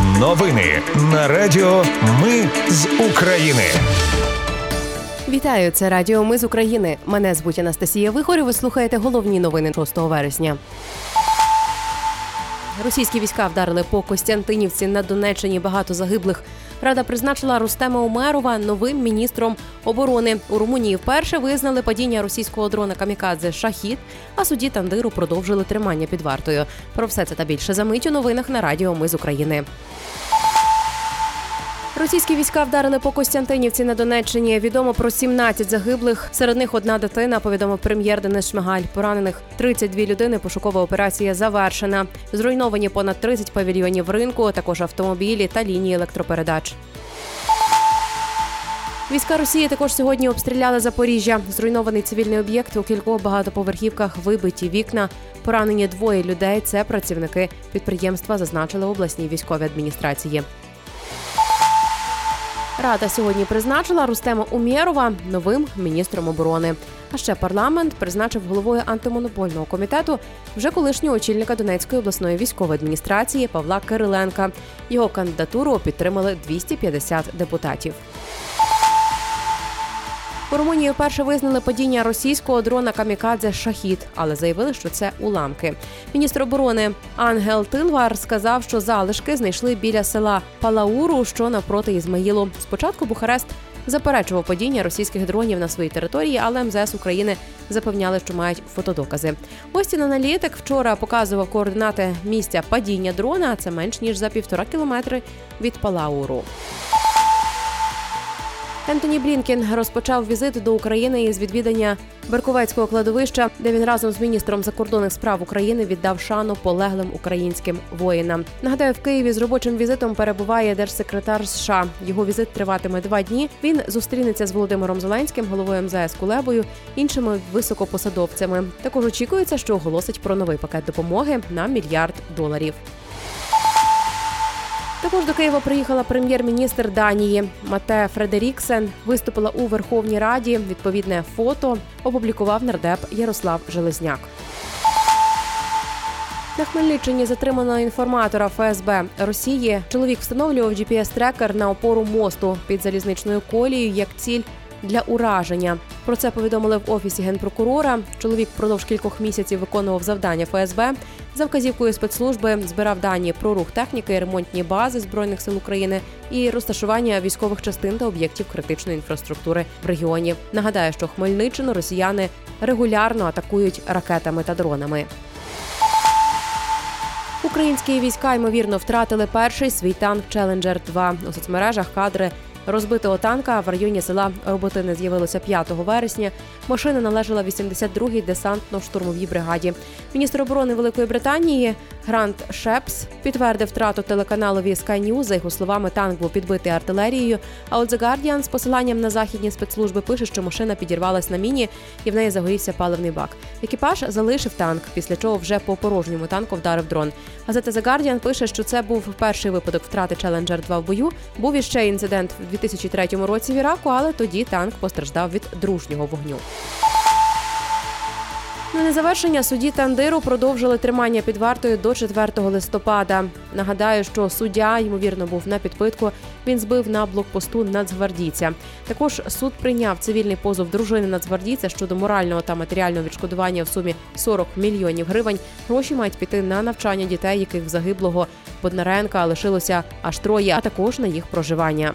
Новини на Радіо Ми з України. Вітаю, це Радіо Ми з України. Мене звуть Анастасія Вихор. і Ви слухаєте головні новини 6 вересня. Російські війська вдарили по Костянтинівці на Донеччині. Багато загиблих. Рада призначила Рустема Умерова новим міністром оборони. У Румунії вперше визнали падіння російського дрона Камікадзе Шахід, а судді Тандиру продовжили тримання під вартою. Про все це та більше за мить у новинах на Радіо Ми з України. Російські війська вдарили по Костянтинівці на Донеччині. Відомо про 17 загиблих. Серед них одна дитина. Повідомив прем'єр Денис Шмигаль. Поранених 32 людини. Пошукова операція завершена. Зруйновані понад 30 павільйонів ринку, також автомобілі та лінії електропередач. Війська Росії також сьогодні обстріляли Запоріжжя. Зруйнований цивільний об'єкт у кількох багатоповерхівках вибиті вікна. Поранені двоє людей. Це працівники підприємства, зазначили обласній військовій адміністрації. Рада сьогодні призначила Рустема Умєрова новим міністром оборони. А ще парламент призначив головою антимонопольного комітету вже колишнього очільника Донецької обласної військової адміністрації Павла Кириленка. Його кандидатуру підтримали 250 депутатів. У Румунії вперше визнали падіння російського дрона Камікадзе Шахід, але заявили, що це уламки. Міністр оборони Ангел Тилвар сказав, що залишки знайшли біля села Палауру, що навпроти Ізмаїлу. Спочатку Бухарест заперечував падіння російських дронів на своїй території, але МЗС України запевняли, що мають фотодокази. Остін аналітик вчора показував координати місця падіння дрона. Це менш ніж за півтора кілометри від Палауру. Ентоні Блінкін розпочав візит до України із відвідання Берковецького кладовища, де він разом з міністром закордонних справ України віддав шану полеглим українським воїнам. Нагадаю, в Києві з робочим візитом перебуває держсекретар США. Його візит триватиме два дні. Він зустрінеться з Володимиром Зеленським, головою МЗС Кулебою, іншими високопосадовцями. Також очікується, що оголосить про новий пакет допомоги на мільярд доларів. Також до Києва приїхала прем'єр-міністр Данії Мате Фредеріксен. Виступила у Верховній Раді. Відповідне фото опублікував нардеп Ярослав Железняк. На Хмельниччині затримано інформатора ФСБ Росії. Чоловік встановлював GPS-трекер на опору мосту під залізничною колією як ціль для ураження. Про це повідомили в офісі генпрокурора. Чоловік впродовж кількох місяців виконував завдання ФСБ. За вказівкою спецслужби збирав дані про рух техніки, ремонтні бази збройних сил України і розташування військових частин та об'єктів критичної інфраструктури в регіоні. Нагадаю, що Хмельниччину росіяни регулярно атакують ракетами та дронами. Українські війська ймовірно втратили перший свій танк Челенджер 2 у соцмережах. Кадри Розбитого танка в районі села Роботини з'явилося 5 вересня. Машина належала 82-й десантно-штурмовій бригаді. Міністр оборони Великої Британії Грант Шепс підтвердив втрату телеканалові Sky News. За його словами, танк був підбитий артилерією. А от The Guardian з посиланням на західні спецслужби пише, що машина підірвалась на міні і в неї загорівся паливний бак. Екіпаж залишив танк, після чого вже по порожньому танку вдарив дрон. Газета The Guardian пише, що це був перший випадок втрати Challenger 2 в бою. Був іще інцидент в 2003 році в Іраку, але тоді танк постраждав від дружнього вогню. На незавершення судді Тандиру продовжили тримання під вартою до 4 листопада. Нагадаю, що суддя ймовірно був на підпитку. Він збив на блокпосту нацгвардійця. Також суд прийняв цивільний позов дружини нацгвардійця щодо морального та матеріального відшкодування в сумі 40 мільйонів гривень. Гроші мають піти на навчання дітей, яких в загиблого Боднаренка лишилося аж троє, а також на їх проживання.